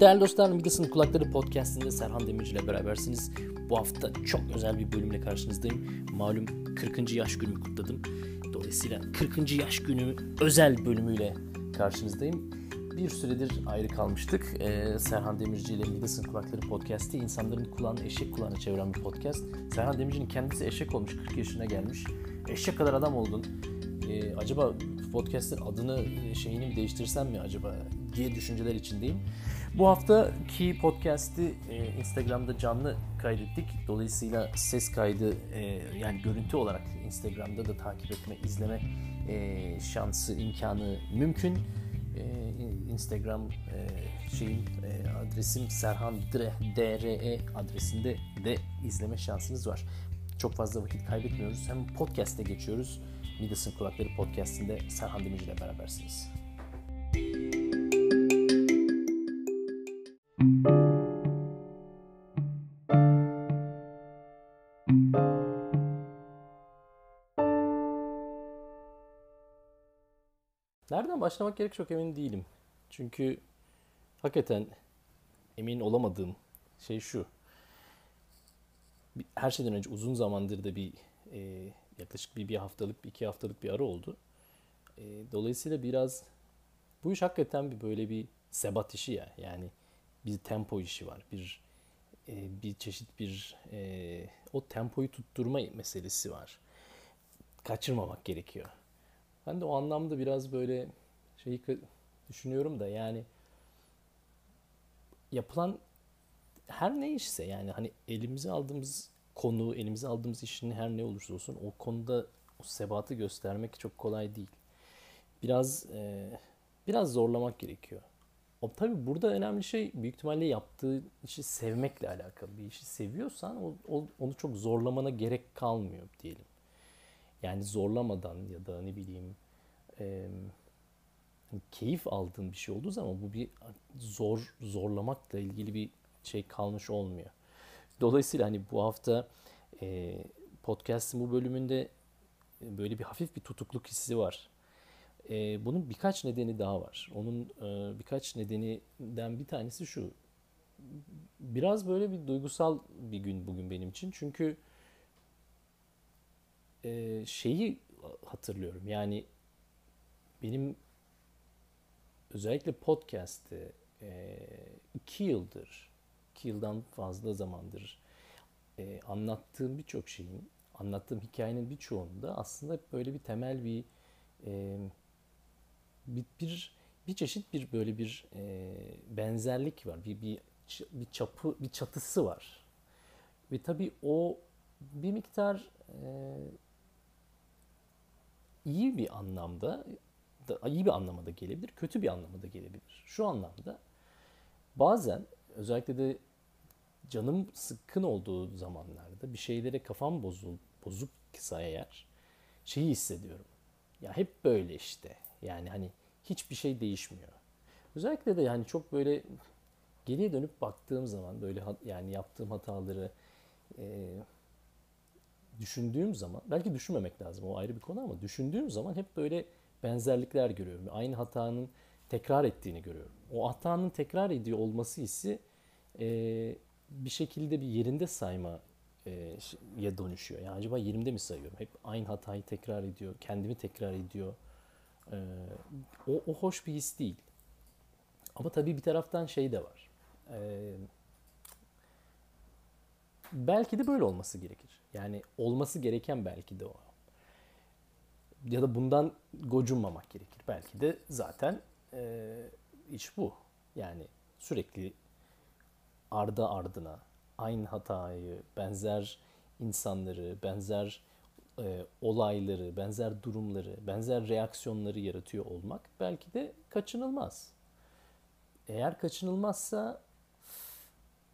Değerli dostlar, Midas'ın Kulakları Podcast'inde Serhan Demirci ile berabersiniz. Bu hafta çok özel bir bölümle karşınızdayım. Malum 40. yaş günümü kutladım. Dolayısıyla 40. yaş günü özel bölümüyle karşınızdayım. Bir süredir ayrı kalmıştık. Ee, Serhan Demirci ile Midas'ın Kulakları Podcast'i insanların kulağını eşek kulağına çeviren bir podcast. Serhan Demirci'nin kendisi eşek olmuş, 40 yaşına gelmiş. Eşek kadar adam oldun. Ee, acaba podcast'in adını, şeyini mi değiştirsem mi acaba diye düşünceler içindeyim. Bu haftaki podcast'i e, Instagram'da canlı kaydettik. Dolayısıyla ses kaydı e, yani görüntü olarak Instagram'da da takip etme, izleme e, şansı, imkanı mümkün. E, Instagram e, şeyim e, adresim Serhan DRE adresinde de izleme şansınız var. Çok fazla vakit kaybetmiyoruz. Hem podcast'e geçiyoruz. Midas'ın Kulakları Podcast'inde Serhan Demirci ile berabersiniz. Nereden başlamak gerek çok emin değilim. Çünkü hakikaten emin olamadığım şey şu. Her şeyden önce uzun zamandır da bir e, yaklaşık bir, bir haftalık, bir iki haftalık bir ara oldu. E, dolayısıyla biraz bu iş hakikaten bir böyle bir sebat işi ya. Yani bir tempo işi var. Bir e, bir çeşit bir e, o tempoyu tutturma meselesi var. Kaçırmamak gerekiyor. Ben de o anlamda biraz böyle şeyi düşünüyorum da yani yapılan her ne işse yani hani elimize aldığımız konu, elimize aldığımız işin her ne olursa olsun o konuda o sebatı göstermek çok kolay değil. Biraz e, biraz zorlamak gerekiyor. O tabii burada önemli şey büyük ihtimalle yaptığı işi sevmekle alakalı. Bir işi seviyorsan o, o, onu çok zorlamana gerek kalmıyor diyelim. Yani zorlamadan ya da ne bileyim e, keyif aldığın bir şey olduğu zaman bu bir zor zorlamakla ilgili bir şey kalmış olmuyor. Dolayısıyla hani bu hafta e, podcast'ın bu bölümünde böyle bir hafif bir tutukluk hissi var. E, bunun birkaç nedeni daha var. Onun e, birkaç nedeninden bir tanesi şu. Biraz böyle bir duygusal bir gün bugün benim için. Çünkü e, şeyi hatırlıyorum. Yani benim özellikle podcast'te e, iki yıldır, iki yıldan fazla zamandır e, anlattığım birçok şeyin, anlattığım hikayenin birçoğunda aslında böyle bir temel bir e, bir, bir bir çeşit bir böyle bir e, benzerlik var. Bir, bir bir çapı, bir çatısı var. Ve tabii o bir miktar e, iyi bir anlamda da, iyi bir anlamda gelebilir, kötü bir anlamda gelebilir. Şu anlamda bazen özellikle de canım sıkkın olduğu zamanlarda bir şeylere kafam bozul, bozuksa eğer şeyi hissediyorum. Ya hep böyle işte. Yani hani hiçbir şey değişmiyor. Özellikle de yani çok böyle geriye dönüp baktığım zaman böyle yani yaptığım hataları e, düşündüğüm zaman belki düşünmemek lazım o ayrı bir konu ama düşündüğüm zaman hep böyle benzerlikler görüyorum. Aynı hatanın tekrar ettiğini görüyorum. O hatanın tekrar ediyor olması hissi e, bir şekilde bir yerinde sayma e, dönüşüyor. Yani acaba yerimde mi sayıyorum? Hep aynı hatayı tekrar ediyor, kendimi tekrar ediyor. E, o, o hoş bir his değil. Ama tabii bir taraftan şey de var. E, belki de böyle olması gerekir. Yani olması gereken belki de o ya da bundan gocunmamak gerekir. Belki de zaten e, iş bu. Yani sürekli ardı ardına aynı hatayı, benzer insanları, benzer e, olayları, benzer durumları, benzer reaksiyonları yaratıyor olmak belki de kaçınılmaz. Eğer kaçınılmazsa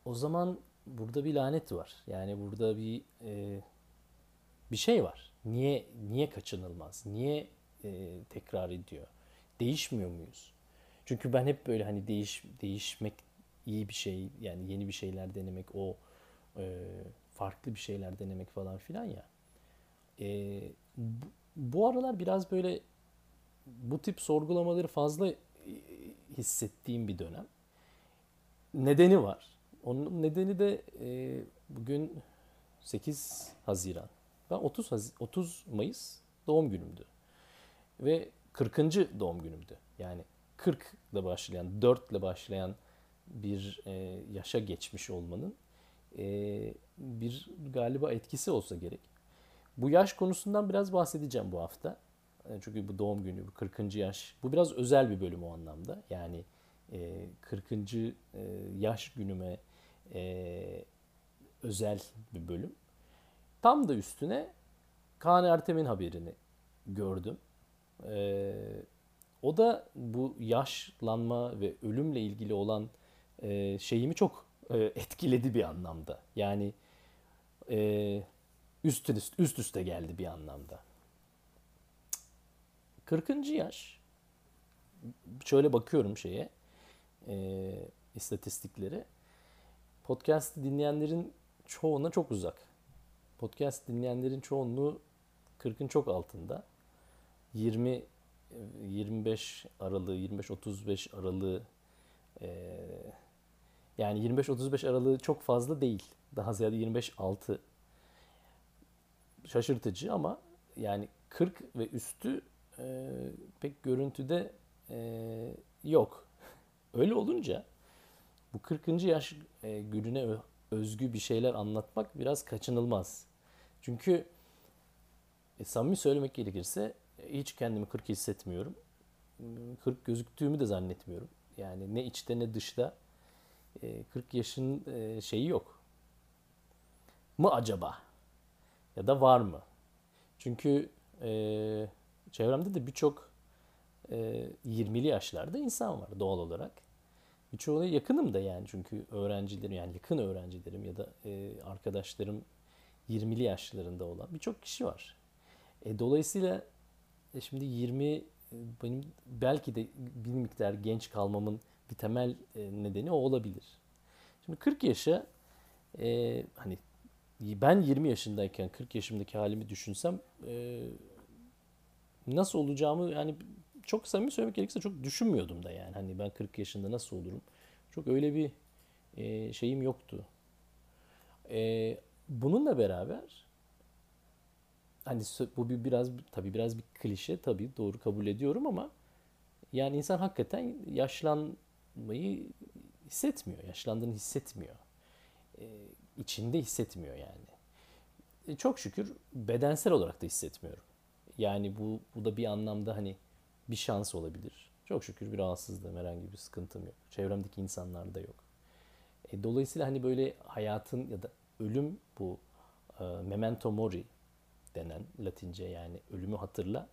o zaman burada bir lanet var. Yani burada bir e, bir şey var. Niye niye kaçınılmaz? Niye e, tekrar ediyor? Değişmiyor muyuz? Çünkü ben hep böyle hani değiş değişmek iyi bir şey yani yeni bir şeyler denemek o e, farklı bir şeyler denemek falan filan ya. E, bu, bu aralar biraz böyle bu tip sorgulamaları fazla e, hissettiğim bir dönem. nedeni var. Onun nedeni de e, bugün 8 Haziran. Ben 30 Haz 30 Mayıs doğum günümdü. Ve 40. doğum günümdü. Yani 40 ile başlayan, 4 ile başlayan bir e, yaşa geçmiş olmanın e, bir galiba etkisi olsa gerek. Bu yaş konusundan biraz bahsedeceğim bu hafta. E, çünkü bu doğum günü, bu 40. yaş. Bu biraz özel bir bölüm o anlamda. Yani e, 40. E, yaş günüme e, özel bir bölüm. Tam da üstüne Kaan Ertem'in haberini gördüm. E, o da bu yaşlanma ve ölümle ilgili olan e, şeyimi çok e, etkiledi bir anlamda. Yani e, üst, üst, üst üste geldi bir anlamda. 40. yaş şöyle bakıyorum şeye e, istatistiklere podcast dinleyenlerin çoğuna çok uzak. Podcast dinleyenlerin çoğunluğu 40'ın çok altında. 20 25 aralığı, 25-35 aralığı e, yani 25-35 aralığı çok fazla değil. Daha ziyade 25-6 şaşırtıcı ama yani 40 ve üstü e, pek görüntüde e, yok. Öyle olunca bu 40. yaş e, gününe özgü bir şeyler anlatmak biraz kaçınılmaz. Çünkü e, samimi söylemek gerekirse hiç kendimi 40 hissetmiyorum. 40 gözüktüğümü de zannetmiyorum. Yani ne içte ne dışta 40 yaşın şeyi yok. Mı acaba? Ya da var mı? Çünkü e, çevremde de birçok e, 20'li yaşlarda insan var doğal olarak. Birçoğuna yakınım da yani çünkü öğrencilerim yani yakın öğrencilerim ya da e, arkadaşlarım 20'li yaşlarında olan birçok kişi var. E, dolayısıyla e, şimdi 20 e, benim belki de bir miktar genç kalmamın bir temel e, nedeni o olabilir. Şimdi 40 yaşa e, hani ben 20 yaşındayken 40 yaşımdaki halimi düşünsem e, nasıl olacağımı yani çok samimi söylemek gerekirse çok düşünmüyordum da yani. Hani ben 40 yaşında nasıl olurum? Çok öyle bir e, şeyim yoktu. E, bununla beraber hani bu bir biraz tabii biraz bir klişe tabii doğru kabul ediyorum ama yani insan hakikaten yaşlanmayı hissetmiyor. Yaşlandığını hissetmiyor. E, içinde hissetmiyor yani. E, çok şükür bedensel olarak da hissetmiyorum. Yani bu, bu da bir anlamda hani bir şans olabilir. Çok şükür bir rahatsızlığım, herhangi bir sıkıntım yok. Çevremdeki insanlarda yok. E, dolayısıyla hani böyle hayatın ya da ölüm bu e, memento mori denen Latince yani ölümü hatırla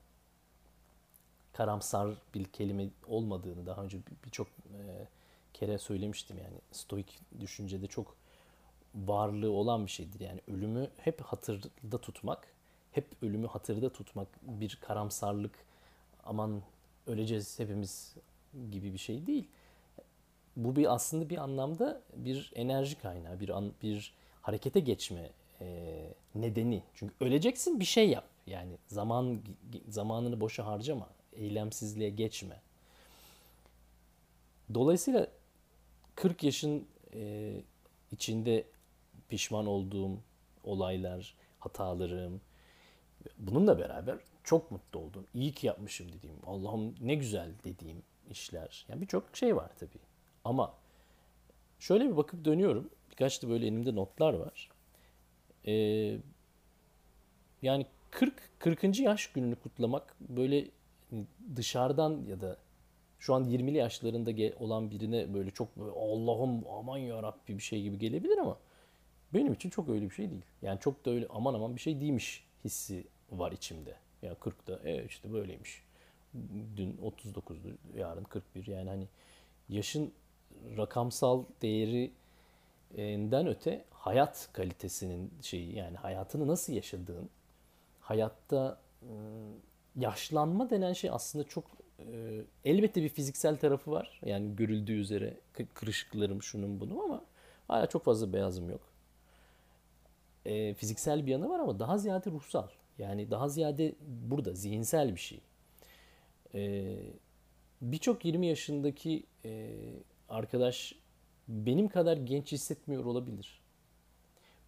karamsar bir kelime olmadığını daha önce birçok e, kere söylemiştim yani stoik düşüncede çok varlığı olan bir şeydir. Yani ölümü hep hatırda tutmak, hep ölümü hatırda tutmak bir karamsarlık, aman öleceğiz hepimiz gibi bir şey değil. Bu bir aslında bir anlamda bir enerji kaynağı, bir an, bir harekete geçme e, nedeni. Çünkü öleceksin bir şey yap. Yani zaman zamanını boşa harcama, eylemsizliğe geçme. Dolayısıyla 40 yaşın e, içinde pişman olduğum olaylar, hatalarım, bununla beraber çok mutlu oldum. İyi ki yapmışım dediğim, Allah'ım ne güzel dediğim işler. Yani birçok şey var tabii. Ama şöyle bir bakıp dönüyorum. Birkaç da böyle elimde notlar var. Ee, yani 40 40. yaş gününü kutlamak böyle dışarıdan ya da şu an 20'li yaşlarında olan birine böyle çok böyle Allah'ım aman ya Rabbi bir şey gibi gelebilir ama benim için çok öyle bir şey değil. Yani çok da öyle aman aman bir şey değilmiş hissi var içimde. Ya 40'da e işte böyleymiş. Dün 39'du, yarın 41. Yani hani yaşın rakamsal değerinden öte hayat kalitesinin şeyi yani hayatını nasıl yaşadığın, hayatta yaşlanma denen şey aslında çok elbette bir fiziksel tarafı var. Yani görüldüğü üzere kırışıklarım şunun bunun ama hala çok fazla beyazım yok. Fiziksel bir yanı var ama daha ziyade ruhsal. Yani daha ziyade burada zihinsel bir şey. Birçok 20 yaşındaki arkadaş benim kadar genç hissetmiyor olabilir.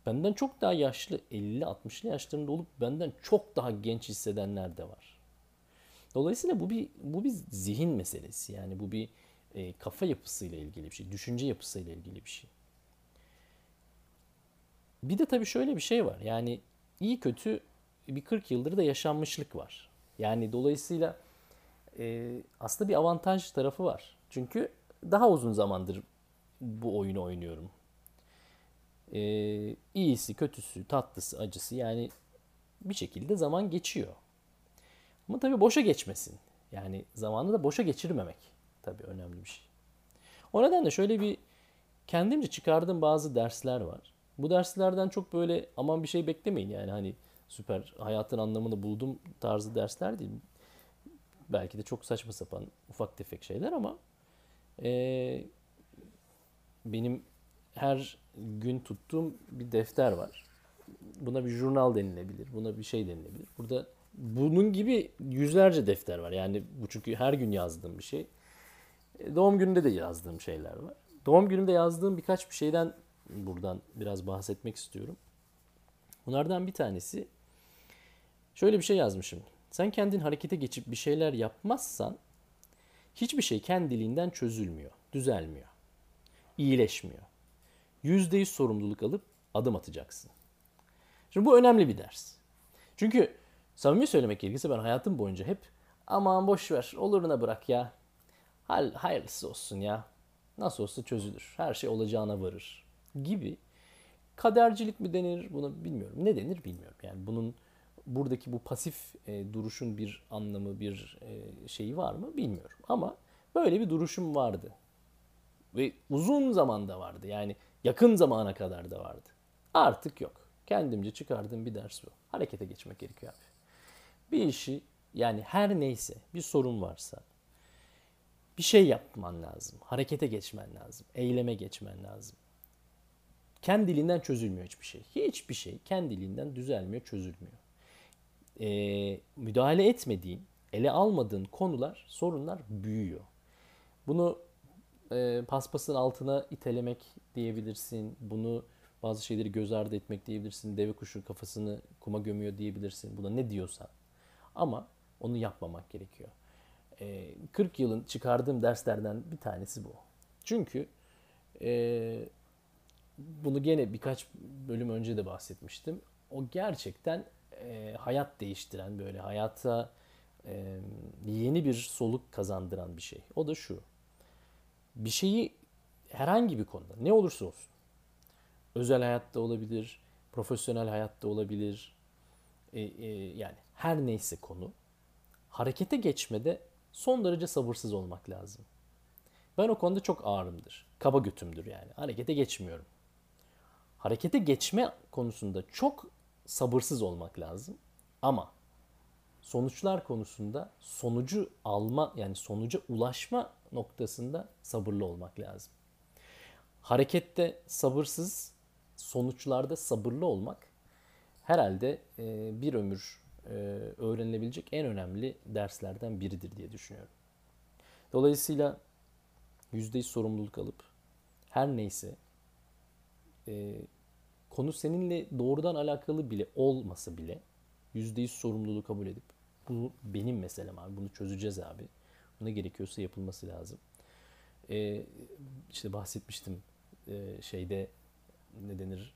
Benden çok daha yaşlı 50-60'lı yaşlarında olup benden çok daha genç hissedenler de var. Dolayısıyla bu bir bu bir zihin meselesi. Yani bu bir e, kafa yapısıyla ilgili bir şey, düşünce yapısıyla ilgili bir şey. Bir de tabii şöyle bir şey var. Yani iyi kötü bir 40 yıldır da yaşanmışlık var. Yani dolayısıyla e, aslında bir avantaj tarafı var. Çünkü daha uzun zamandır bu oyunu oynuyorum. E, iyisi, kötüsü, tatlısı, acısı yani bir şekilde zaman geçiyor. Ama tabii boşa geçmesin. Yani zamanı da boşa geçirmemek tabii önemli bir şey. O nedenle şöyle bir kendimce çıkardığım bazı dersler var. Bu derslerden çok böyle aman bir şey beklemeyin yani hani süper hayatın anlamını buldum tarzı dersler değil. Belki de çok saçma sapan ufak tefek şeyler ama e, benim her gün tuttuğum bir defter var. Buna bir jurnal denilebilir. Buna bir şey denilebilir. Burada bunun gibi yüzlerce defter var. Yani bu çünkü her gün yazdığım bir şey. E, doğum gününde de yazdığım şeyler var. Doğum gününde yazdığım birkaç bir şeyden buradan biraz bahsetmek istiyorum. Bunlardan bir tanesi şöyle bir şey yazmışım. Sen kendin harekete geçip bir şeyler yapmazsan hiçbir şey kendiliğinden çözülmüyor, düzelmiyor, iyileşmiyor. Yüzde yüz sorumluluk alıp adım atacaksın. Şimdi bu önemli bir ders. Çünkü samimi söylemek gerekirse ben hayatım boyunca hep aman boş ver oluruna bırak ya. Hal, hayırlısı olsun ya. Nasıl olsa çözülür. Her şey olacağına varır gibi kadercilik mi denir buna bilmiyorum. Ne denir bilmiyorum. Yani bunun buradaki bu pasif e, duruşun bir anlamı, bir e, şeyi var mı bilmiyorum. Ama böyle bir duruşum vardı. Ve uzun zamanda vardı. Yani yakın zamana kadar da vardı. Artık yok. Kendimce çıkardığım bir ders bu. Harekete geçmek gerekiyor abi. Bir işi yani her neyse bir sorun varsa bir şey yapman lazım. Harekete geçmen lazım. Eyleme geçmen lazım. Kendiliğinden çözülmüyor hiçbir şey. Hiçbir şey kendiliğinden düzelmiyor, çözülmüyor. Ee, müdahale etmediğin, ele almadığın konular, sorunlar büyüyor. Bunu e, paspasın altına itelemek diyebilirsin. Bunu bazı şeyleri göz ardı etmek diyebilirsin. Deve kuşu kafasını kuma gömüyor diyebilirsin. Buna ne diyorsan. Ama onu yapmamak gerekiyor. E, 40 yılın çıkardığım derslerden bir tanesi bu. Çünkü e, bunu gene birkaç bölüm önce de bahsetmiştim. O gerçekten e, hayat değiştiren böyle hayata e, yeni bir soluk kazandıran bir şey. O da şu. Bir şeyi herhangi bir konuda ne olursa olsun özel hayatta olabilir, profesyonel hayatta olabilir. E, e, yani her neyse konu harekete geçmede son derece sabırsız olmak lazım. Ben o konuda çok ağırımdır. Kaba götümdür yani. Harekete geçmiyorum harekete geçme konusunda çok sabırsız olmak lazım. Ama sonuçlar konusunda sonucu alma yani sonuca ulaşma noktasında sabırlı olmak lazım. Harekette sabırsız, sonuçlarda sabırlı olmak herhalde e, bir ömür e, öğrenilebilecek en önemli derslerden biridir diye düşünüyorum. Dolayısıyla %100 sorumluluk alıp her neyse e, konu seninle doğrudan alakalı bile olmasa bile yüzde yüz sorumluluğu kabul edip bu benim meselem abi bunu çözeceğiz abi. Bu ne gerekiyorsa yapılması lazım. E, işte bahsetmiştim e, şeyde ne denir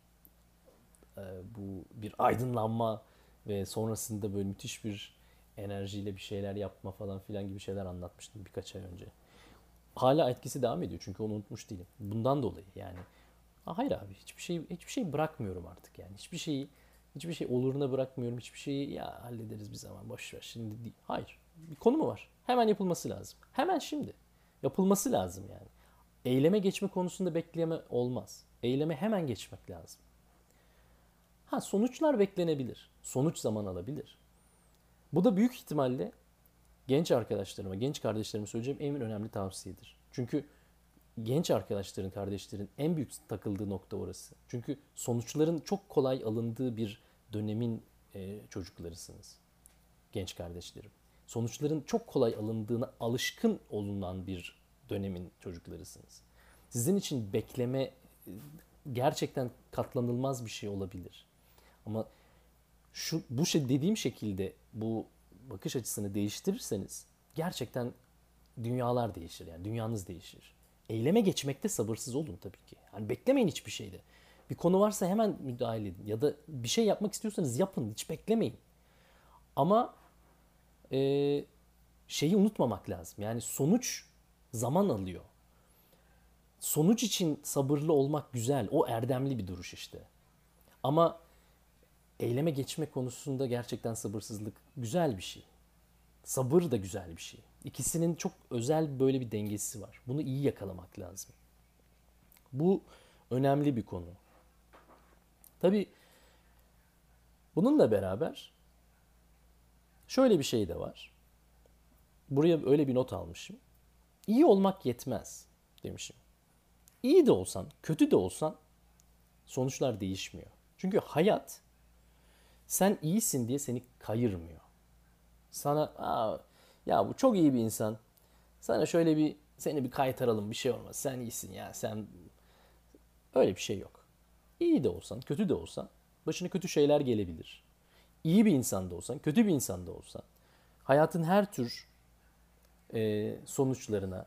e, bu bir aydınlanma ve sonrasında böyle müthiş bir enerjiyle bir şeyler yapma falan filan gibi şeyler anlatmıştım birkaç ay önce. Hala etkisi devam ediyor çünkü onu unutmuş değilim. Bundan dolayı yani Hayır abi hiçbir şey hiçbir şey bırakmıyorum artık yani. Hiçbir şeyi hiçbir şey oluruna bırakmıyorum. Hiçbir şeyi ya hallederiz bir zaman boş ver şimdi değil. Hayır. Bir konu mu var? Hemen yapılması lazım. Hemen şimdi. Yapılması lazım yani. Eyleme geçme konusunda bekleme olmaz. Eyleme hemen geçmek lazım. Ha sonuçlar beklenebilir. Sonuç zaman alabilir. Bu da büyük ihtimalle genç arkadaşlarıma, genç kardeşlerime söyleyeceğim en önemli tavsiyedir. Çünkü genç arkadaşların, kardeşlerin en büyük takıldığı nokta orası. Çünkü sonuçların çok kolay alındığı bir dönemin e, çocuklarısınız. Genç kardeşlerim. Sonuçların çok kolay alındığına alışkın olunan bir dönemin çocuklarısınız. Sizin için bekleme e, gerçekten katlanılmaz bir şey olabilir. Ama şu bu şey dediğim şekilde bu bakış açısını değiştirirseniz gerçekten dünyalar değişir yani dünyanız değişir. Eyleme geçmekte sabırsız olun tabii ki. Yani beklemeyin hiçbir şeyde. Bir konu varsa hemen müdahale edin. Ya da bir şey yapmak istiyorsanız yapın. Hiç beklemeyin. Ama e, şeyi unutmamak lazım. Yani sonuç zaman alıyor. Sonuç için sabırlı olmak güzel. O erdemli bir duruş işte. Ama eyleme geçme konusunda gerçekten sabırsızlık güzel bir şey. Sabır da güzel bir şey. İkisinin çok özel böyle bir dengesi var. Bunu iyi yakalamak lazım. Bu önemli bir konu. Tabi bununla beraber şöyle bir şey de var. Buraya öyle bir not almışım. İyi olmak yetmez demişim. İyi de olsan, kötü de olsan sonuçlar değişmiyor. Çünkü hayat sen iyisin diye seni kayırmıyor. Sana Aa, ya bu çok iyi bir insan. Sana şöyle bir seni bir kaytaralım bir şey olmaz. Sen iyisin ya sen öyle bir şey yok. İyi de olsan, kötü de olsan başına kötü şeyler gelebilir. İyi bir insan da olsan, kötü bir insan da olsan hayatın her tür e, sonuçlarına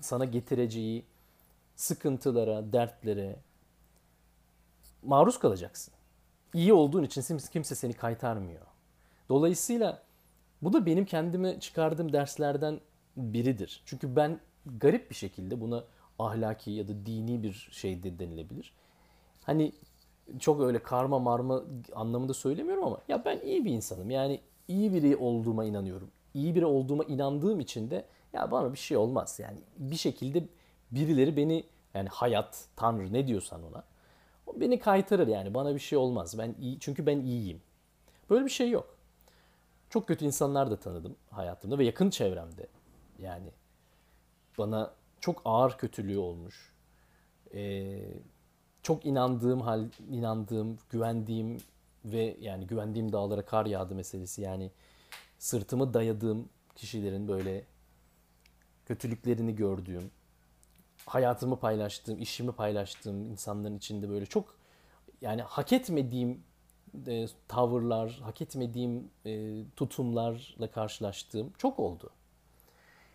sana getireceği sıkıntılara, dertlere maruz kalacaksın. İyi olduğun için kimse seni kaytarmıyor. Dolayısıyla bu da benim kendime çıkardığım derslerden biridir. Çünkü ben garip bir şekilde buna ahlaki ya da dini bir şey de denilebilir. Hani çok öyle karma marma anlamında söylemiyorum ama ya ben iyi bir insanım. Yani iyi biri olduğuma inanıyorum. İyi biri olduğuma inandığım için de ya bana bir şey olmaz. Yani bir şekilde birileri beni yani hayat, tanrı ne diyorsan ona o beni kaytarır yani bana bir şey olmaz. Ben iyi çünkü ben iyiyim. Böyle bir şey yok. Çok kötü insanlar da tanıdım hayatımda ve yakın çevremde. Yani bana çok ağır kötülüğü olmuş. Ee, çok inandığım hal, inandığım, güvendiğim ve yani güvendiğim dağlara kar yağdı meselesi. Yani sırtımı dayadığım kişilerin böyle kötülüklerini gördüğüm, hayatımı paylaştığım, işimi paylaştığım insanların içinde böyle çok yani hak etmediğim e, tavırlar, hak etmediğim e, tutumlarla karşılaştığım çok oldu.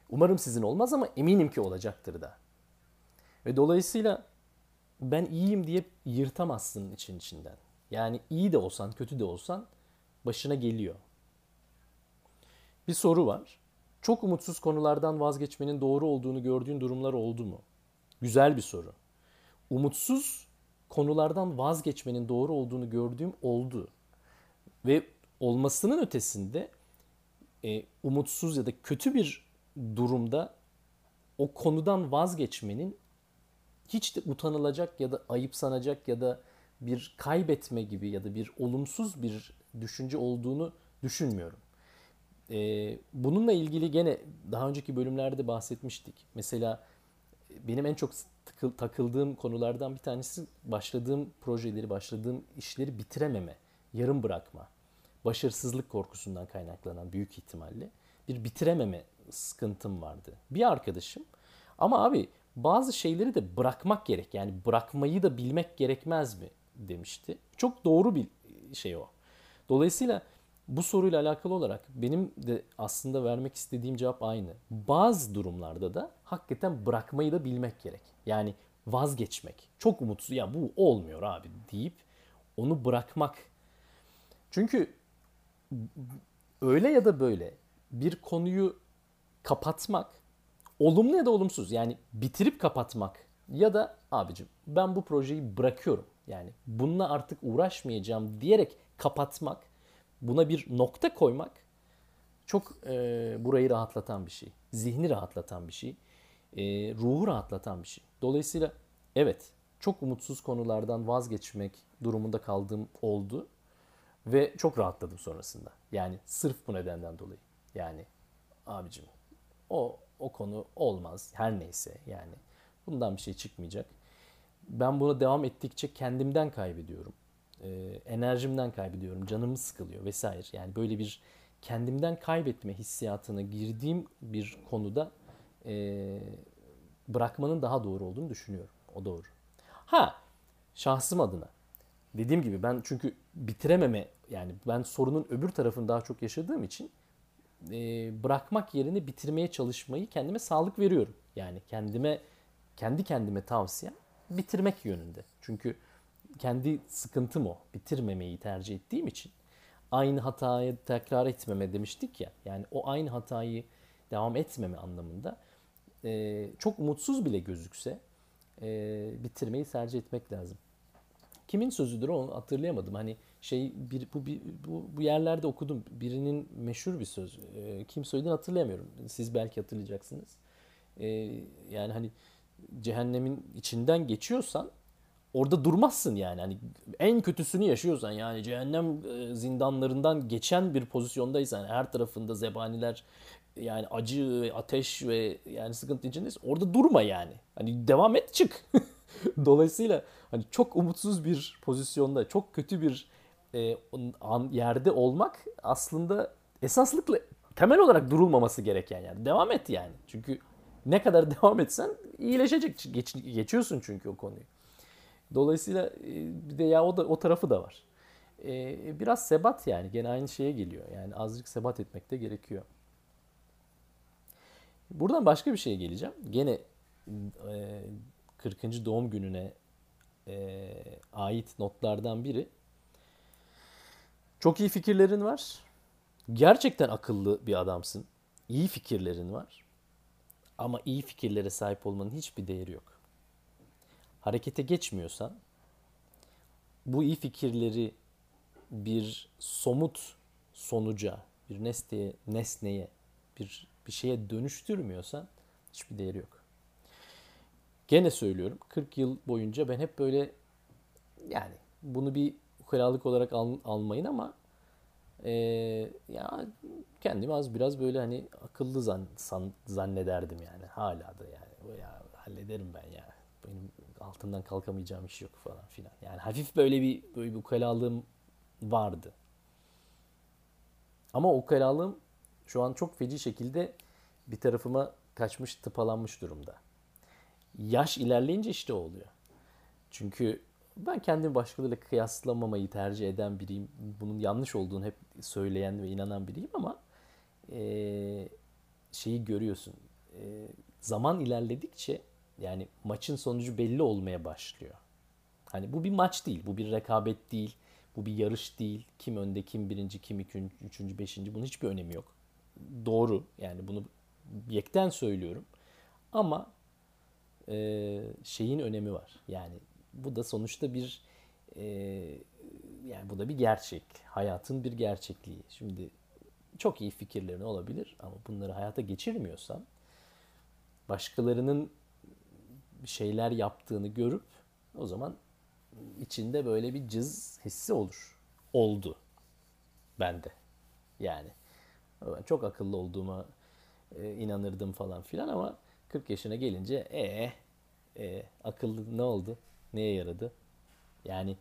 Umarım sizin olmaz ama eminim ki olacaktır da. Ve dolayısıyla ben iyiyim diye yırtamazsın için içinden. Yani iyi de olsan, kötü de olsan başına geliyor. Bir soru var. Çok umutsuz konulardan vazgeçmenin doğru olduğunu gördüğün durumlar oldu mu? Güzel bir soru. Umutsuz konulardan vazgeçmenin doğru olduğunu gördüğüm oldu. Ve olmasının ötesinde e, umutsuz ya da kötü bir durumda o konudan vazgeçmenin hiç de utanılacak ya da ayıp sanacak ya da bir kaybetme gibi ya da bir olumsuz bir düşünce olduğunu düşünmüyorum. Ee, bununla ilgili gene daha önceki bölümlerde bahsetmiştik. Mesela benim en çok takıldığım konulardan bir tanesi başladığım projeleri, başladığım işleri bitirememe, yarım bırakma. Başarısızlık korkusundan kaynaklanan büyük ihtimalle bir bitirememe sıkıntım vardı. Bir arkadaşım ama abi bazı şeyleri de bırakmak gerek. Yani bırakmayı da bilmek gerekmez mi demişti. Çok doğru bir şey o. Dolayısıyla bu soruyla alakalı olarak benim de aslında vermek istediğim cevap aynı. Bazı durumlarda da hakikaten bırakmayı da bilmek gerek. Yani vazgeçmek. Çok umutsuz ya bu olmuyor abi deyip onu bırakmak. Çünkü öyle ya da böyle bir konuyu kapatmak olumlu ya da olumsuz yani bitirip kapatmak ya da abicim ben bu projeyi bırakıyorum. Yani bununla artık uğraşmayacağım diyerek kapatmak buna bir nokta koymak çok e, burayı rahatlatan bir şey. Zihni rahatlatan bir şey. E, ruhu rahatlatan bir şey. Dolayısıyla evet çok umutsuz konulardan vazgeçmek durumunda kaldığım oldu. Ve çok rahatladım sonrasında. Yani sırf bu nedenden dolayı. Yani abicim o o konu olmaz. Her neyse yani. Bundan bir şey çıkmayacak. Ben buna devam ettikçe kendimden kaybediyorum e, enerjimden kaybediyorum, canımı sıkılıyor vesaire. Yani böyle bir kendimden kaybetme hissiyatına girdiğim bir konuda e, bırakmanın daha doğru olduğunu düşünüyorum. O doğru. Ha şahsım adına. Dediğim gibi ben çünkü bitirememe yani ben sorunun öbür tarafını daha çok yaşadığım için e, bırakmak yerine bitirmeye çalışmayı kendime sağlık veriyorum. Yani kendime kendi kendime tavsiyem bitirmek yönünde. Çünkü kendi sıkıntım o. Bitirmemeyi tercih ettiğim için aynı hatayı tekrar etmeme demiştik ya. Yani o aynı hatayı devam etmeme anlamında e, çok mutsuz bile gözükse e, bitirmeyi tercih etmek lazım. Kimin sözüdür onu hatırlayamadım. Hani şey bir, bu, bir, bu, bu yerlerde okudum. Birinin meşhur bir söz. E, kim söylediğini hatırlayamıyorum. Siz belki hatırlayacaksınız. E, yani hani cehennemin içinden geçiyorsan orada durmazsın yani. Hani en kötüsünü yaşıyorsan yani cehennem e, zindanlarından geçen bir pozisyondaysan her tarafında zebaniler yani acı, ateş ve yani sıkıntı içindeyiz. Orada durma yani. Hani devam et çık. Dolayısıyla hani çok umutsuz bir pozisyonda, çok kötü bir e, an, yerde olmak aslında esaslıkla temel olarak durulmaması gereken yani. Devam et yani. Çünkü ne kadar devam etsen iyileşecek. Geç, geçiyorsun çünkü o konuyu. Dolayısıyla e, bir de ya o da o tarafı da var. E, biraz sebat yani gene aynı şeye geliyor. Yani azıcık sebat etmek de gerekiyor. Buradan başka bir şeye geleceğim. Gene e, 40. doğum gününe e, ait notlardan biri. Çok iyi fikirlerin var. Gerçekten akıllı bir adamsın. İyi fikirlerin var. Ama iyi fikirlere sahip olmanın hiçbir değeri yok. Harekete geçmiyorsan bu iyi fikirleri bir somut sonuca, bir nesneye, nesneye, bir bir şeye dönüştürmüyorsan hiçbir değeri yok. Gene söylüyorum 40 yıl boyunca ben hep böyle yani bunu bir ukalalık olarak al, almayın ama e, ya kendimi az biraz böyle hani akıllı zan, san, zannederdim yani. Hala da yani. Ya hallederim ben ya. Benim altından kalkamayacağım iş yok falan filan. Yani hafif böyle bir böyle bir ukalalığım vardı. Ama o ukalalığım şu an çok feci şekilde bir tarafıma kaçmış, tıpalanmış durumda. Yaş ilerleyince işte oluyor. Çünkü ben kendimi başkalarıyla kıyaslamamayı tercih eden biriyim. Bunun yanlış olduğunu hep söyleyen ve inanan biriyim ama e, şeyi görüyorsun. E, zaman ilerledikçe yani maçın sonucu belli olmaya başlıyor. Hani bu bir maç değil, bu bir rekabet değil, bu bir yarış değil. Kim önde, kim birinci, kim ikinci, üçüncü, beşinci bunun hiçbir önemi yok doğru. Yani bunu yekten söylüyorum. Ama e, şeyin önemi var. Yani bu da sonuçta bir e, yani bu da bir gerçek. Hayatın bir gerçekliği. Şimdi çok iyi fikirlerin olabilir ama bunları hayata geçirmiyorsan başkalarının şeyler yaptığını görüp o zaman içinde böyle bir cız hissi olur. Oldu bende. Yani ben çok akıllı olduğuma e, inanırdım falan filan ama 40 yaşına gelince e e akıllı ne oldu? Neye yaradı? Yani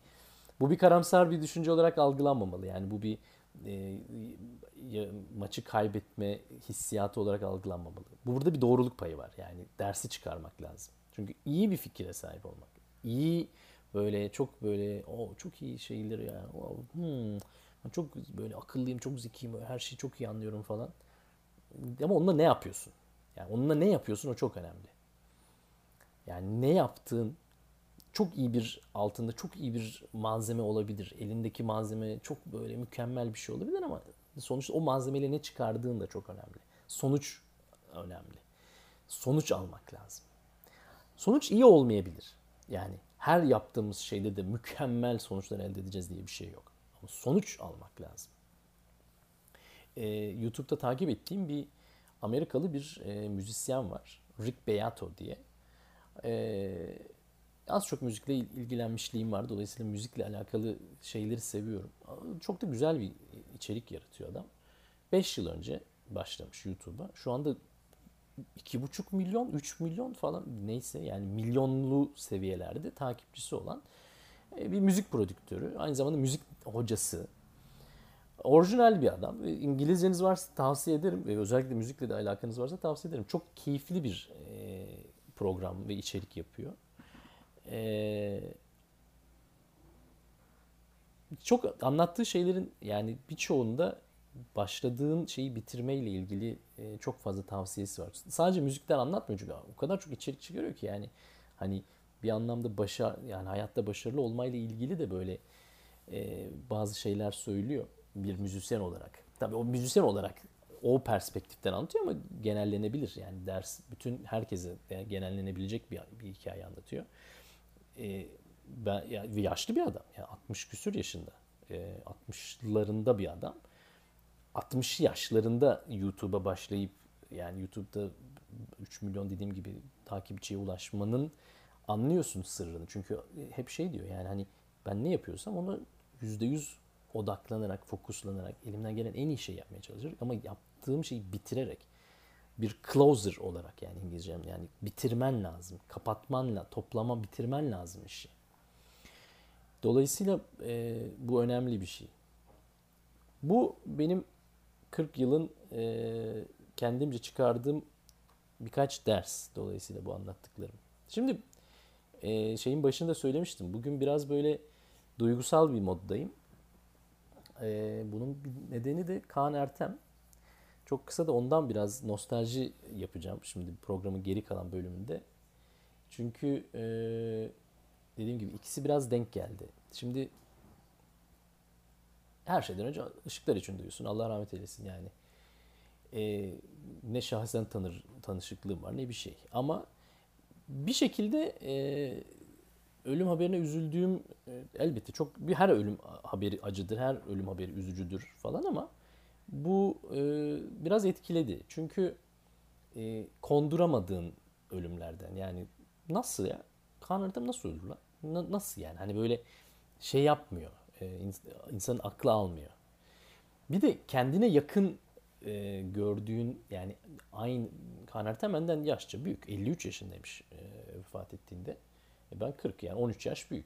bu bir karamsar bir düşünce olarak algılanmamalı. Yani bu bir e, maçı kaybetme hissiyatı olarak algılanmamalı. Burada bir doğruluk payı var. Yani dersi çıkarmak lazım. Çünkü iyi bir fikire sahip olmak. İyi böyle çok böyle o çok iyi şeyler ya. Hmm, çok böyle akıllıyım, çok zekiyim, her şeyi çok iyi anlıyorum falan. Ama onunla ne yapıyorsun? Yani onunla ne yapıyorsun o çok önemli. Yani ne yaptığın çok iyi bir altında çok iyi bir malzeme olabilir. Elindeki malzeme çok böyle mükemmel bir şey olabilir ama sonuçta o malzemeyle ne çıkardığın da çok önemli. Sonuç önemli. Sonuç almak lazım. Sonuç iyi olmayabilir. Yani her yaptığımız şeyde de mükemmel sonuçlar elde edeceğiz diye bir şey yok sonuç almak lazım. Ee, YouTube'da takip ettiğim bir Amerikalı bir e, müzisyen var. Rick Beato diye. Ee, az çok müzikle ilgilenmişliğim var. Dolayısıyla müzikle alakalı şeyleri seviyorum. Çok da güzel bir içerik yaratıyor adam. 5 yıl önce başlamış YouTube'a. Şu anda 2,5 milyon, 3 milyon falan neyse yani milyonlu seviyelerde takipçisi olan e, bir müzik prodüktörü. Aynı zamanda müzik hocası. Orijinal bir adam. İngilizceniz varsa tavsiye ederim ve özellikle müzikle de alakanız varsa tavsiye ederim. Çok keyifli bir e, program ve içerik yapıyor. Ee, çok anlattığı şeylerin yani birçoğunda başladığın şeyi bitirmeyle ilgili e, çok fazla tavsiyesi var. Sadece müzikten anlatmıyor çünkü o kadar çok içerik çıkarıyor ki yani hani bir anlamda başa yani hayatta başarılı olmayla ilgili de böyle e, bazı şeyler söylüyor bir müzisyen olarak. Tabii o müzisyen olarak o perspektiften anlatıyor ama genellenebilir. Yani ders bütün herkese genellenebilecek bir, bir hikaye anlatıyor. E, ben ya, yaşlı bir adam. Yani 60 küsür yaşında. E, 60'larında bir adam. 60 yaşlarında YouTube'a başlayıp yani YouTube'da 3 milyon dediğim gibi takipçiye ulaşmanın anlıyorsun sırrını. Çünkü hep şey diyor yani hani ben ne yapıyorsam onu %100 odaklanarak, fokuslanarak elimden gelen en iyi şey yapmaya çalışıyorum. Ama yaptığım şeyi bitirerek bir closer olarak yani İngilizcem yani bitirmen lazım. Kapatmanla, toplama bitirmen lazım işi. Dolayısıyla e, bu önemli bir şey. Bu benim 40 yılın e, kendimce çıkardığım birkaç ders dolayısıyla bu anlattıklarım. Şimdi e, şeyin başında söylemiştim. Bugün biraz böyle duygusal bir moddayım. E, bunun bir nedeni de Kaan Ertem. Çok kısa da ondan biraz nostalji yapacağım şimdi programın geri kalan bölümünde. Çünkü e, dediğim gibi ikisi biraz denk geldi. Şimdi her şeyden önce ışıklar için duyuyorsun. Allah rahmet eylesin yani. E, ne şahsen tanır tanışıklığım var ne bir şey. Ama bir şekilde e, ölüm haberine üzüldüğüm elbette çok bir her ölüm haberi acıdır, her ölüm haberi üzücüdür falan ama bu e, biraz etkiledi. Çünkü e, konduramadığın ölümlerden yani nasıl ya? Kaan Erdem nasıl öldü lan? Na, nasıl yani? Hani böyle şey yapmıyor. E, insanın aklı almıyor. Bir de kendine yakın e, gördüğün yani aynı Kaan Ertem benden yaşça büyük. 53 yaşındaymış e, vefat ettiğinde. E, ben 40 yani 13 yaş büyük.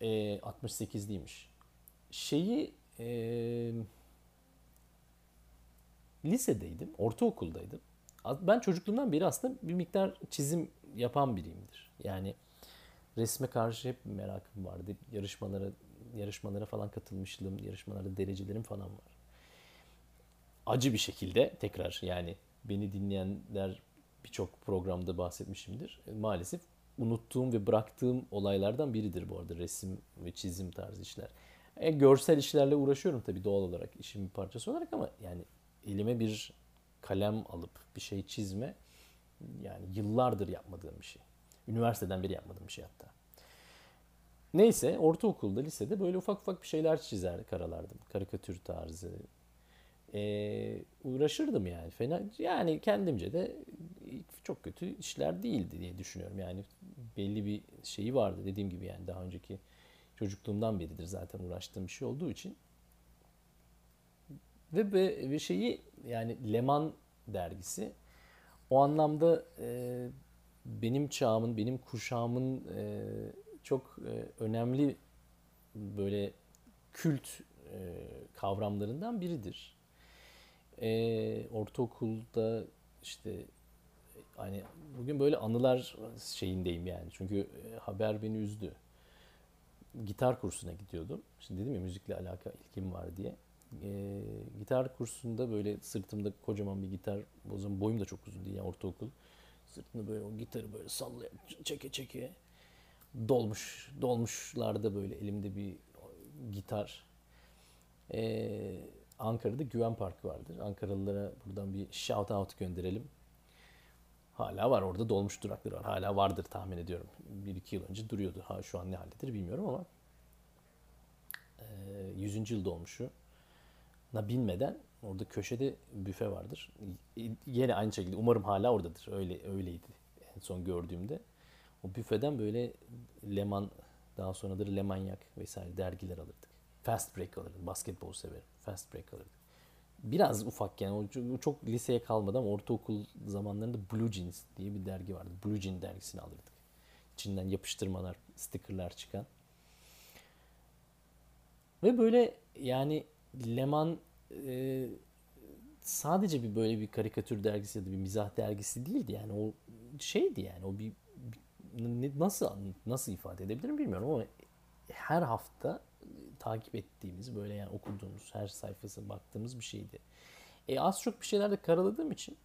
E, 68'liymiş. Şeyi e, lisedeydim, ortaokuldaydım. Ben çocukluğumdan beri aslında bir miktar çizim yapan biriyimdir. Yani resme karşı hep merakım vardı. Yarışmalara yarışmalara falan katılmışlığım, yarışmalarda derecelerim falan var. Acı bir şekilde tekrar yani beni dinleyenler birçok programda bahsetmişimdir. Maalesef unuttuğum ve bıraktığım olaylardan biridir bu arada resim ve çizim tarzı işler. E, görsel işlerle uğraşıyorum tabii doğal olarak işin bir parçası olarak ama yani elime bir kalem alıp bir şey çizme yani yıllardır yapmadığım bir şey. Üniversiteden beri yapmadığım bir şey hatta. Neyse ortaokulda, lisede böyle ufak ufak bir şeyler çizer karalardım. Karikatür tarzı. Ee, uğraşırdım yani. Fena yani kendimce de çok kötü işler değildi diye düşünüyorum. Yani belli bir şeyi vardı dediğim gibi yani daha önceki çocukluğumdan beridir zaten uğraştığım bir şey olduğu için. Ve bir şeyi yani Leman dergisi o anlamda e, benim çağımın, benim kuşağımın e, çok e, önemli böyle kült e, kavramlarından biridir. E, ortaokulda işte hani bugün böyle anılar şeyindeyim yani. Çünkü e, haber beni üzdü. Gitar kursuna gidiyordum. Şimdi dedim ya müzikle alaka ilgim var diye. E, gitar kursunda böyle sırtımda kocaman bir gitar, o zaman boyum da çok uzun değil yani ortaokul. Sırtımda böyle o gitarı böyle sallaya çeke çeke dolmuş dolmuşlarda böyle elimde bir gitar. Ee, Ankara'da Güven Parkı vardır. Ankaralılara buradan bir shout out gönderelim. Hala var orada dolmuş durakları var. Hala vardır tahmin ediyorum. Bir iki yıl önce duruyordu. Ha şu an ne haldedir bilmiyorum ama e, 100. yıl dolmuşu na bilmeden orada köşede büfe vardır. Yine aynı şekilde umarım hala oradadır. Öyle öyleydi en son gördüğümde. O büfeden böyle Leman, daha sonradır Lemanyak vesaire dergiler alırdık. Fast Break alırdım. Basketbol severim. Fast Break alırdık. Biraz ufak yani o çok liseye kalmadı ama ortaokul zamanlarında Blue Jeans diye bir dergi vardı. Blue Jean dergisini alırdık. İçinden yapıştırmalar, stickerlar çıkan. Ve böyle yani Leman e, sadece bir böyle bir karikatür dergisi ya da bir mizah dergisi değildi. Yani o şeydi yani o bir, bir nasıl nasıl ifade edebilirim bilmiyorum ama her hafta takip ettiğimiz böyle yani okuduğumuz her sayfasına baktığımız bir şeydi. E az çok bir şeyler de karaladığım için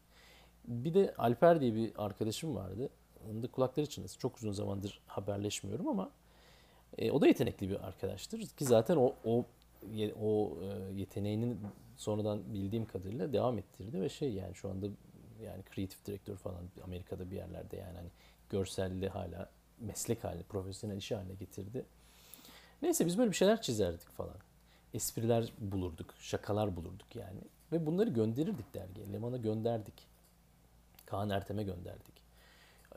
bir de Alper diye bir arkadaşım vardı. Onun da kulakları çınlasın. Çok uzun zamandır haberleşmiyorum ama e, o da yetenekli bir arkadaştır. Ki zaten o, o, o e, yeteneğinin sonradan bildiğim kadarıyla devam ettirdi ve şey yani şu anda yani kreatif direktör falan Amerika'da bir yerlerde yani hani görselli hala meslek haline, profesyonel işi haline getirdi. Neyse biz böyle bir şeyler çizerdik falan. Espriler bulurduk, şakalar bulurduk yani. Ve bunları gönderirdik dergiye. Leman'a gönderdik. Kaan Ertem'e gönderdik.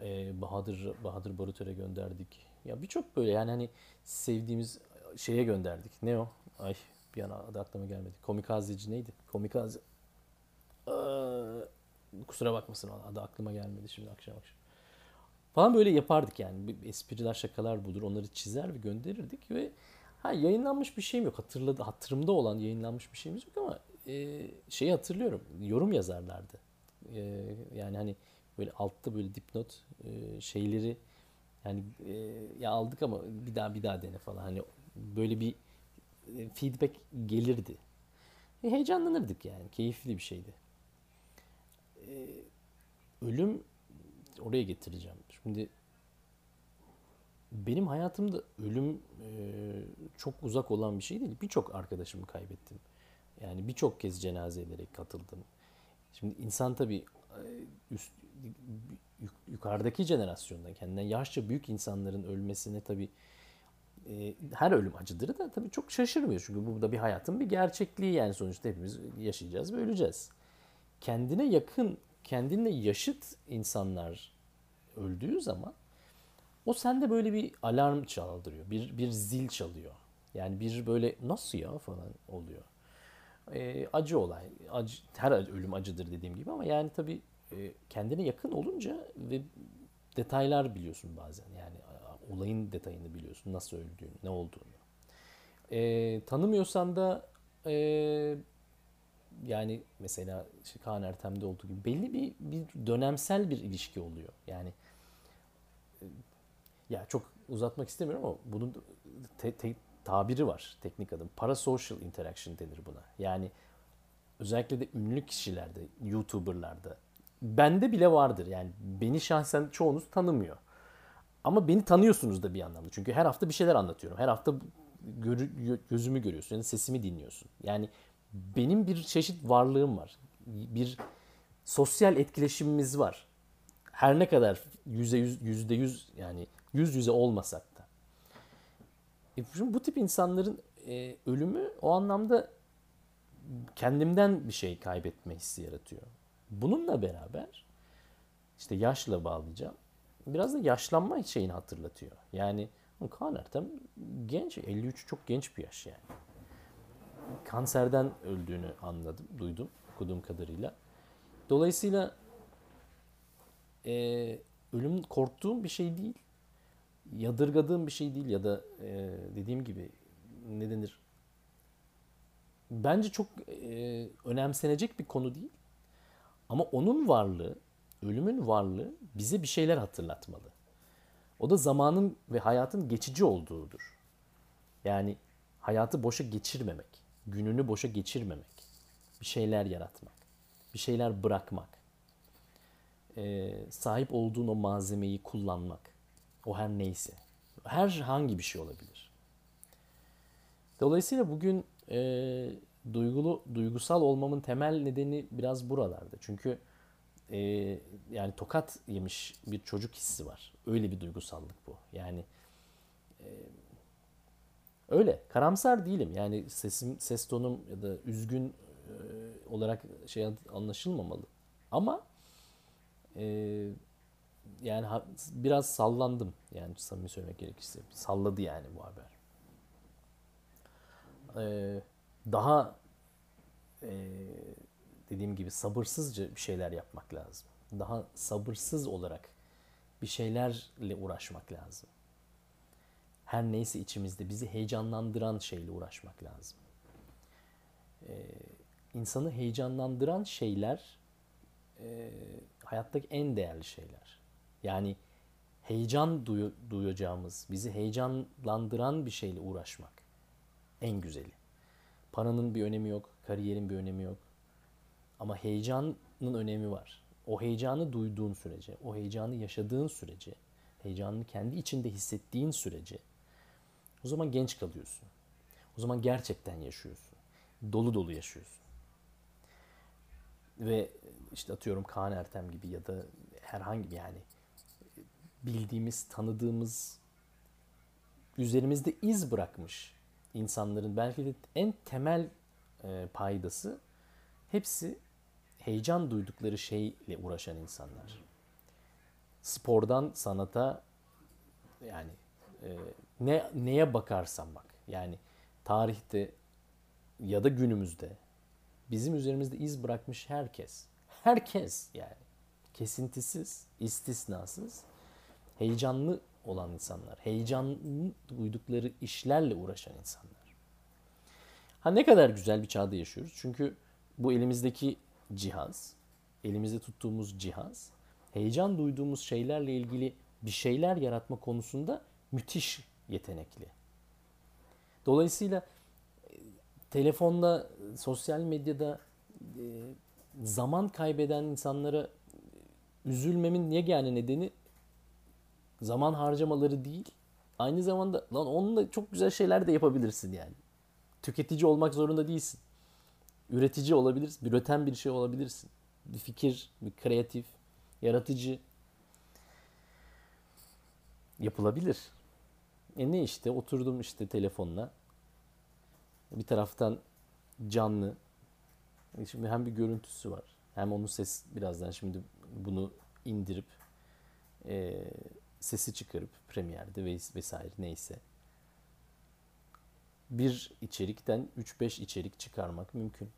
Ee, Bahadır Bahadır Barutör'e gönderdik. Ya birçok böyle yani hani sevdiğimiz şeye gönderdik. Ne o? Ay bir an adı aklıma gelmedi. Komikazeci neydi? Komikaze. Ee, kusura bakmasın adı aklıma gelmedi şimdi akşam akşam. Falan böyle yapardık yani. Espriler, şakalar budur. Onları çizer ve gönderirdik ve ha yayınlanmış bir şeyim yok. Hatırladı, hatırımda olan yayınlanmış bir şeyimiz yok ama e, şeyi hatırlıyorum. Yorum yazarlardı. E, yani hani böyle altta böyle dipnot e, şeyleri yani e, ya aldık ama bir daha bir daha dene falan. Hani böyle bir e, feedback gelirdi. E, heyecanlanırdık yani. Keyifli bir şeydi. E, ölüm oraya getireceğim. Şimdi benim hayatımda ölüm çok uzak olan bir şey değil. Birçok arkadaşımı kaybettim. Yani birçok kez cenazelere katıldım. Şimdi insan tabii üst, yukarıdaki jenerasyonda kendinden yaşça büyük insanların ölmesine tabii e, her ölüm acıdır da tabii çok şaşırmıyor. Çünkü bu da bir hayatın bir gerçekliği yani sonuçta hepimiz yaşayacağız ve öleceğiz. Kendine yakın, kendinle yaşıt insanlar öldüğü zaman o sende böyle bir alarm çaldırıyor. Bir, bir zil çalıyor. Yani bir böyle nasıl ya falan oluyor. E, acı olay. Acı, her ölüm acıdır dediğim gibi ama yani tabii e, kendine yakın olunca ve detaylar biliyorsun bazen. Yani olayın detayını biliyorsun. Nasıl öldüğünü, ne olduğunu. E, tanımıyorsan da e, yani mesela işte Kaan Ertem'de olduğu gibi belli bir, bir dönemsel bir ilişki oluyor. Yani e, ya çok uzatmak istemiyorum ama bunun te, te, tabiri var teknik adım. Parasocial interaction denir buna. Yani özellikle de ünlü kişilerde, YouTuber'larda bende bile vardır. Yani beni şahsen çoğunuz tanımıyor. Ama beni tanıyorsunuz da bir anlamda. Çünkü her hafta bir şeyler anlatıyorum. Her hafta gör, gözümü görüyorsun. Yani sesimi dinliyorsun. Yani benim bir çeşit varlığım var. Bir sosyal etkileşimimiz var. Her ne kadar yüzde yüz, yüzde yüz yani yüz yüze olmasak da. E şimdi bu tip insanların e, ölümü o anlamda kendimden bir şey kaybetme hissi yaratıyor. Bununla beraber işte yaşla bağlayacağım. Biraz da yaşlanma şeyini hatırlatıyor. Yani Kaan Ertem genç, 53 çok genç bir yaş yani. Kanserden öldüğünü anladım, duydum okuduğum kadarıyla. Dolayısıyla e, ölüm korktuğum bir şey değil. Yadırgadığım bir şey değil ya da e, dediğim gibi ne denir? Bence çok e, önemsenecek bir konu değil. Ama onun varlığı, ölümün varlığı bize bir şeyler hatırlatmalı. O da zamanın ve hayatın geçici olduğudur. Yani hayatı boşa geçirmemek, gününü boşa geçirmemek, bir şeyler yaratmak, bir şeyler bırakmak, ee, sahip olduğun o malzemeyi kullanmak, o her neyse, herhangi bir şey olabilir. Dolayısıyla bugün e, duygulu duygusal olmamın temel nedeni biraz buralarda. Çünkü e, yani tokat yemiş bir çocuk hissi var. Öyle bir duygusallık bu. Yani e, öyle. Karamsar değilim. Yani sesim, ses tonum ya da üzgün e, olarak şey anlaşılmamalı. Ama e, yani ha, biraz sallandım. Yani samimi söylemek gerekirse. Salladı yani bu haber. Eee daha e, dediğim gibi sabırsızca bir şeyler yapmak lazım. Daha sabırsız olarak bir şeylerle uğraşmak lazım. Her neyse içimizde bizi heyecanlandıran şeyle uğraşmak lazım. Ee, insanı heyecanlandıran şeyler e, hayattaki en değerli şeyler. Yani heyecan duyu, duyacağımız, bizi heyecanlandıran bir şeyle uğraşmak en güzeli. Paranın bir önemi yok, kariyerin bir önemi yok. Ama heyecanın önemi var. O heyecanı duyduğun sürece, o heyecanı yaşadığın sürece, heyecanını kendi içinde hissettiğin sürece o zaman genç kalıyorsun. O zaman gerçekten yaşıyorsun. Dolu dolu yaşıyorsun. Ve işte atıyorum Kaan Ertem gibi ya da herhangi bir yani bildiğimiz, tanıdığımız, üzerimizde iz bırakmış insanların belki de en temel e, paydası hepsi heyecan duydukları şeyle uğraşan insanlar. Spordan sanata yani e, ne neye bakarsan bak. Yani tarihte ya da günümüzde bizim üzerimizde iz bırakmış herkes. Herkes yani kesintisiz, istisnasız heyecanlı olan insanlar, heyecanlı duydukları işlerle uğraşan insanlar. Ha ne kadar güzel bir çağda yaşıyoruz. Çünkü bu elimizdeki cihaz, elimizde tuttuğumuz cihaz, heyecan duyduğumuz şeylerle ilgili bir şeyler yaratma konusunda müthiş yetenekli. Dolayısıyla e, telefonda, sosyal medyada e, zaman kaybeden insanlara üzülmemin yegane nedeni zaman harcamaları değil. Aynı zamanda lan onunla çok güzel şeyler de yapabilirsin yani. Tüketici olmak zorunda değilsin. Üretici olabilirsin, üreten bir şey olabilirsin. Bir fikir, bir kreatif, yaratıcı yapılabilir. E ne işte oturdum işte telefonla. Bir taraftan canlı. E şimdi hem bir görüntüsü var. Hem onun ses birazdan şimdi bunu indirip e, sesi çıkarıp Premiere'de vesaire neyse bir içerikten 3-5 içerik çıkarmak mümkün.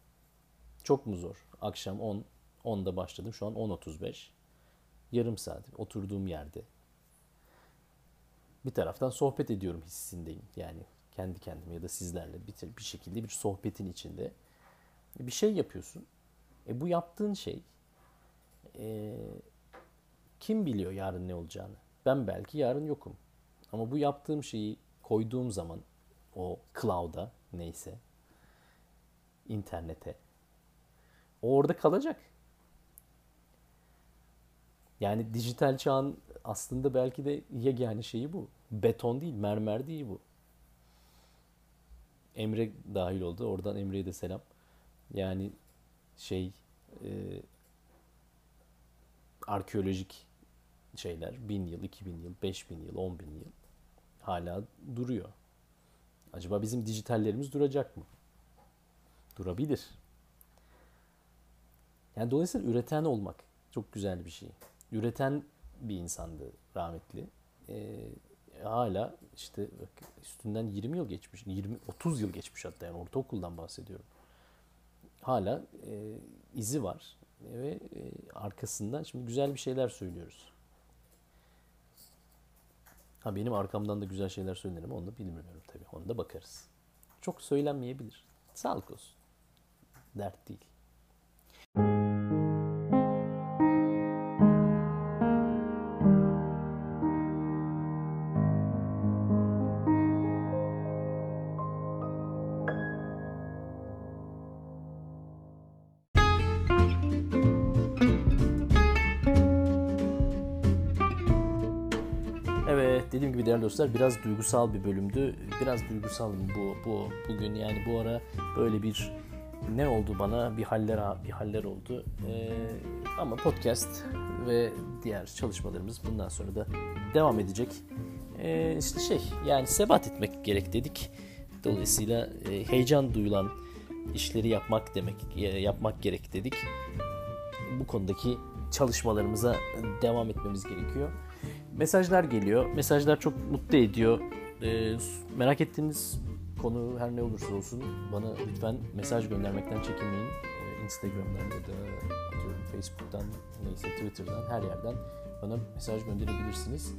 Çok mu zor? Akşam 10, 10'da başladım. Şu an 10.35. Yarım saat oturduğum yerde. Bir taraftan sohbet ediyorum hissindeyim. Yani kendi kendime ya da sizlerle bir, bir şekilde bir sohbetin içinde. Bir şey yapıyorsun. E bu yaptığın şey e, kim biliyor yarın ne olacağını? Ben belki yarın yokum. Ama bu yaptığım şeyi koyduğum zaman o cloud'a neyse internete o orada kalacak. Yani dijital çağın aslında belki de yegane şeyi bu. Beton değil, mermer değil bu. Emre dahil oldu. Oradan Emre'ye de selam. Yani şey e, arkeolojik şeyler bin yıl, iki bin yıl, beş bin yıl, on bin yıl hala duruyor. Acaba bizim dijitallerimiz duracak mı? Durabilir. Yani dolayısıyla üreten olmak çok güzel bir şey. Üreten bir insandı rahmetli. Ee, hala işte üstünden 20 yıl geçmiş, 20 30 yıl geçmiş hatta yani ortaokuldan bahsediyorum. Hala e, izi var ve e, arkasından şimdi güzel bir şeyler söylüyoruz. Ha benim arkamdan da güzel şeyler söylerim onu da bilmiyorum tabii. Onu da bakarız. Çok söylenmeyebilir. Sağlık olsun. Dert değil. Gibi değerli dostlar biraz duygusal bir bölümdü. Biraz duygusal bu bu bugün yani bu ara böyle bir ne oldu bana bir haller bir haller oldu. Ee, ama podcast ve diğer çalışmalarımız bundan sonra da devam edecek. Ee, işte şey yani sebat etmek gerek dedik. Dolayısıyla e, heyecan duyulan işleri yapmak demek e, yapmak gerek dedik. Bu konudaki çalışmalarımıza devam etmemiz gerekiyor mesajlar geliyor. Mesajlar çok mutlu ediyor. E, merak ettiğiniz konu her ne olursa olsun bana lütfen mesaj göndermekten çekinmeyin. E, Instagram'dan ya da atıyorum Facebook'tan neyse Twitter'dan her yerden bana mesaj gönderebilirsiniz.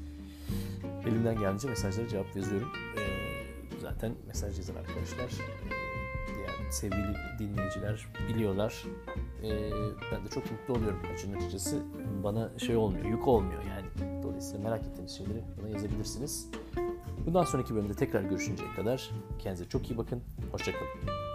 Elimden gelince mesajlara cevap yazıyorum. E, zaten mesaj yazan arkadaşlar sevgili dinleyiciler biliyorlar. E, ben de çok mutlu oluyorum açın açıkçası. Bana şey olmuyor, yük olmuyor yani Dolayısıyla merak ettiğiniz şeyleri bana yazabilirsiniz. Bundan sonraki bölümde tekrar görüşünceye kadar kendinize çok iyi bakın. Hoşçakalın.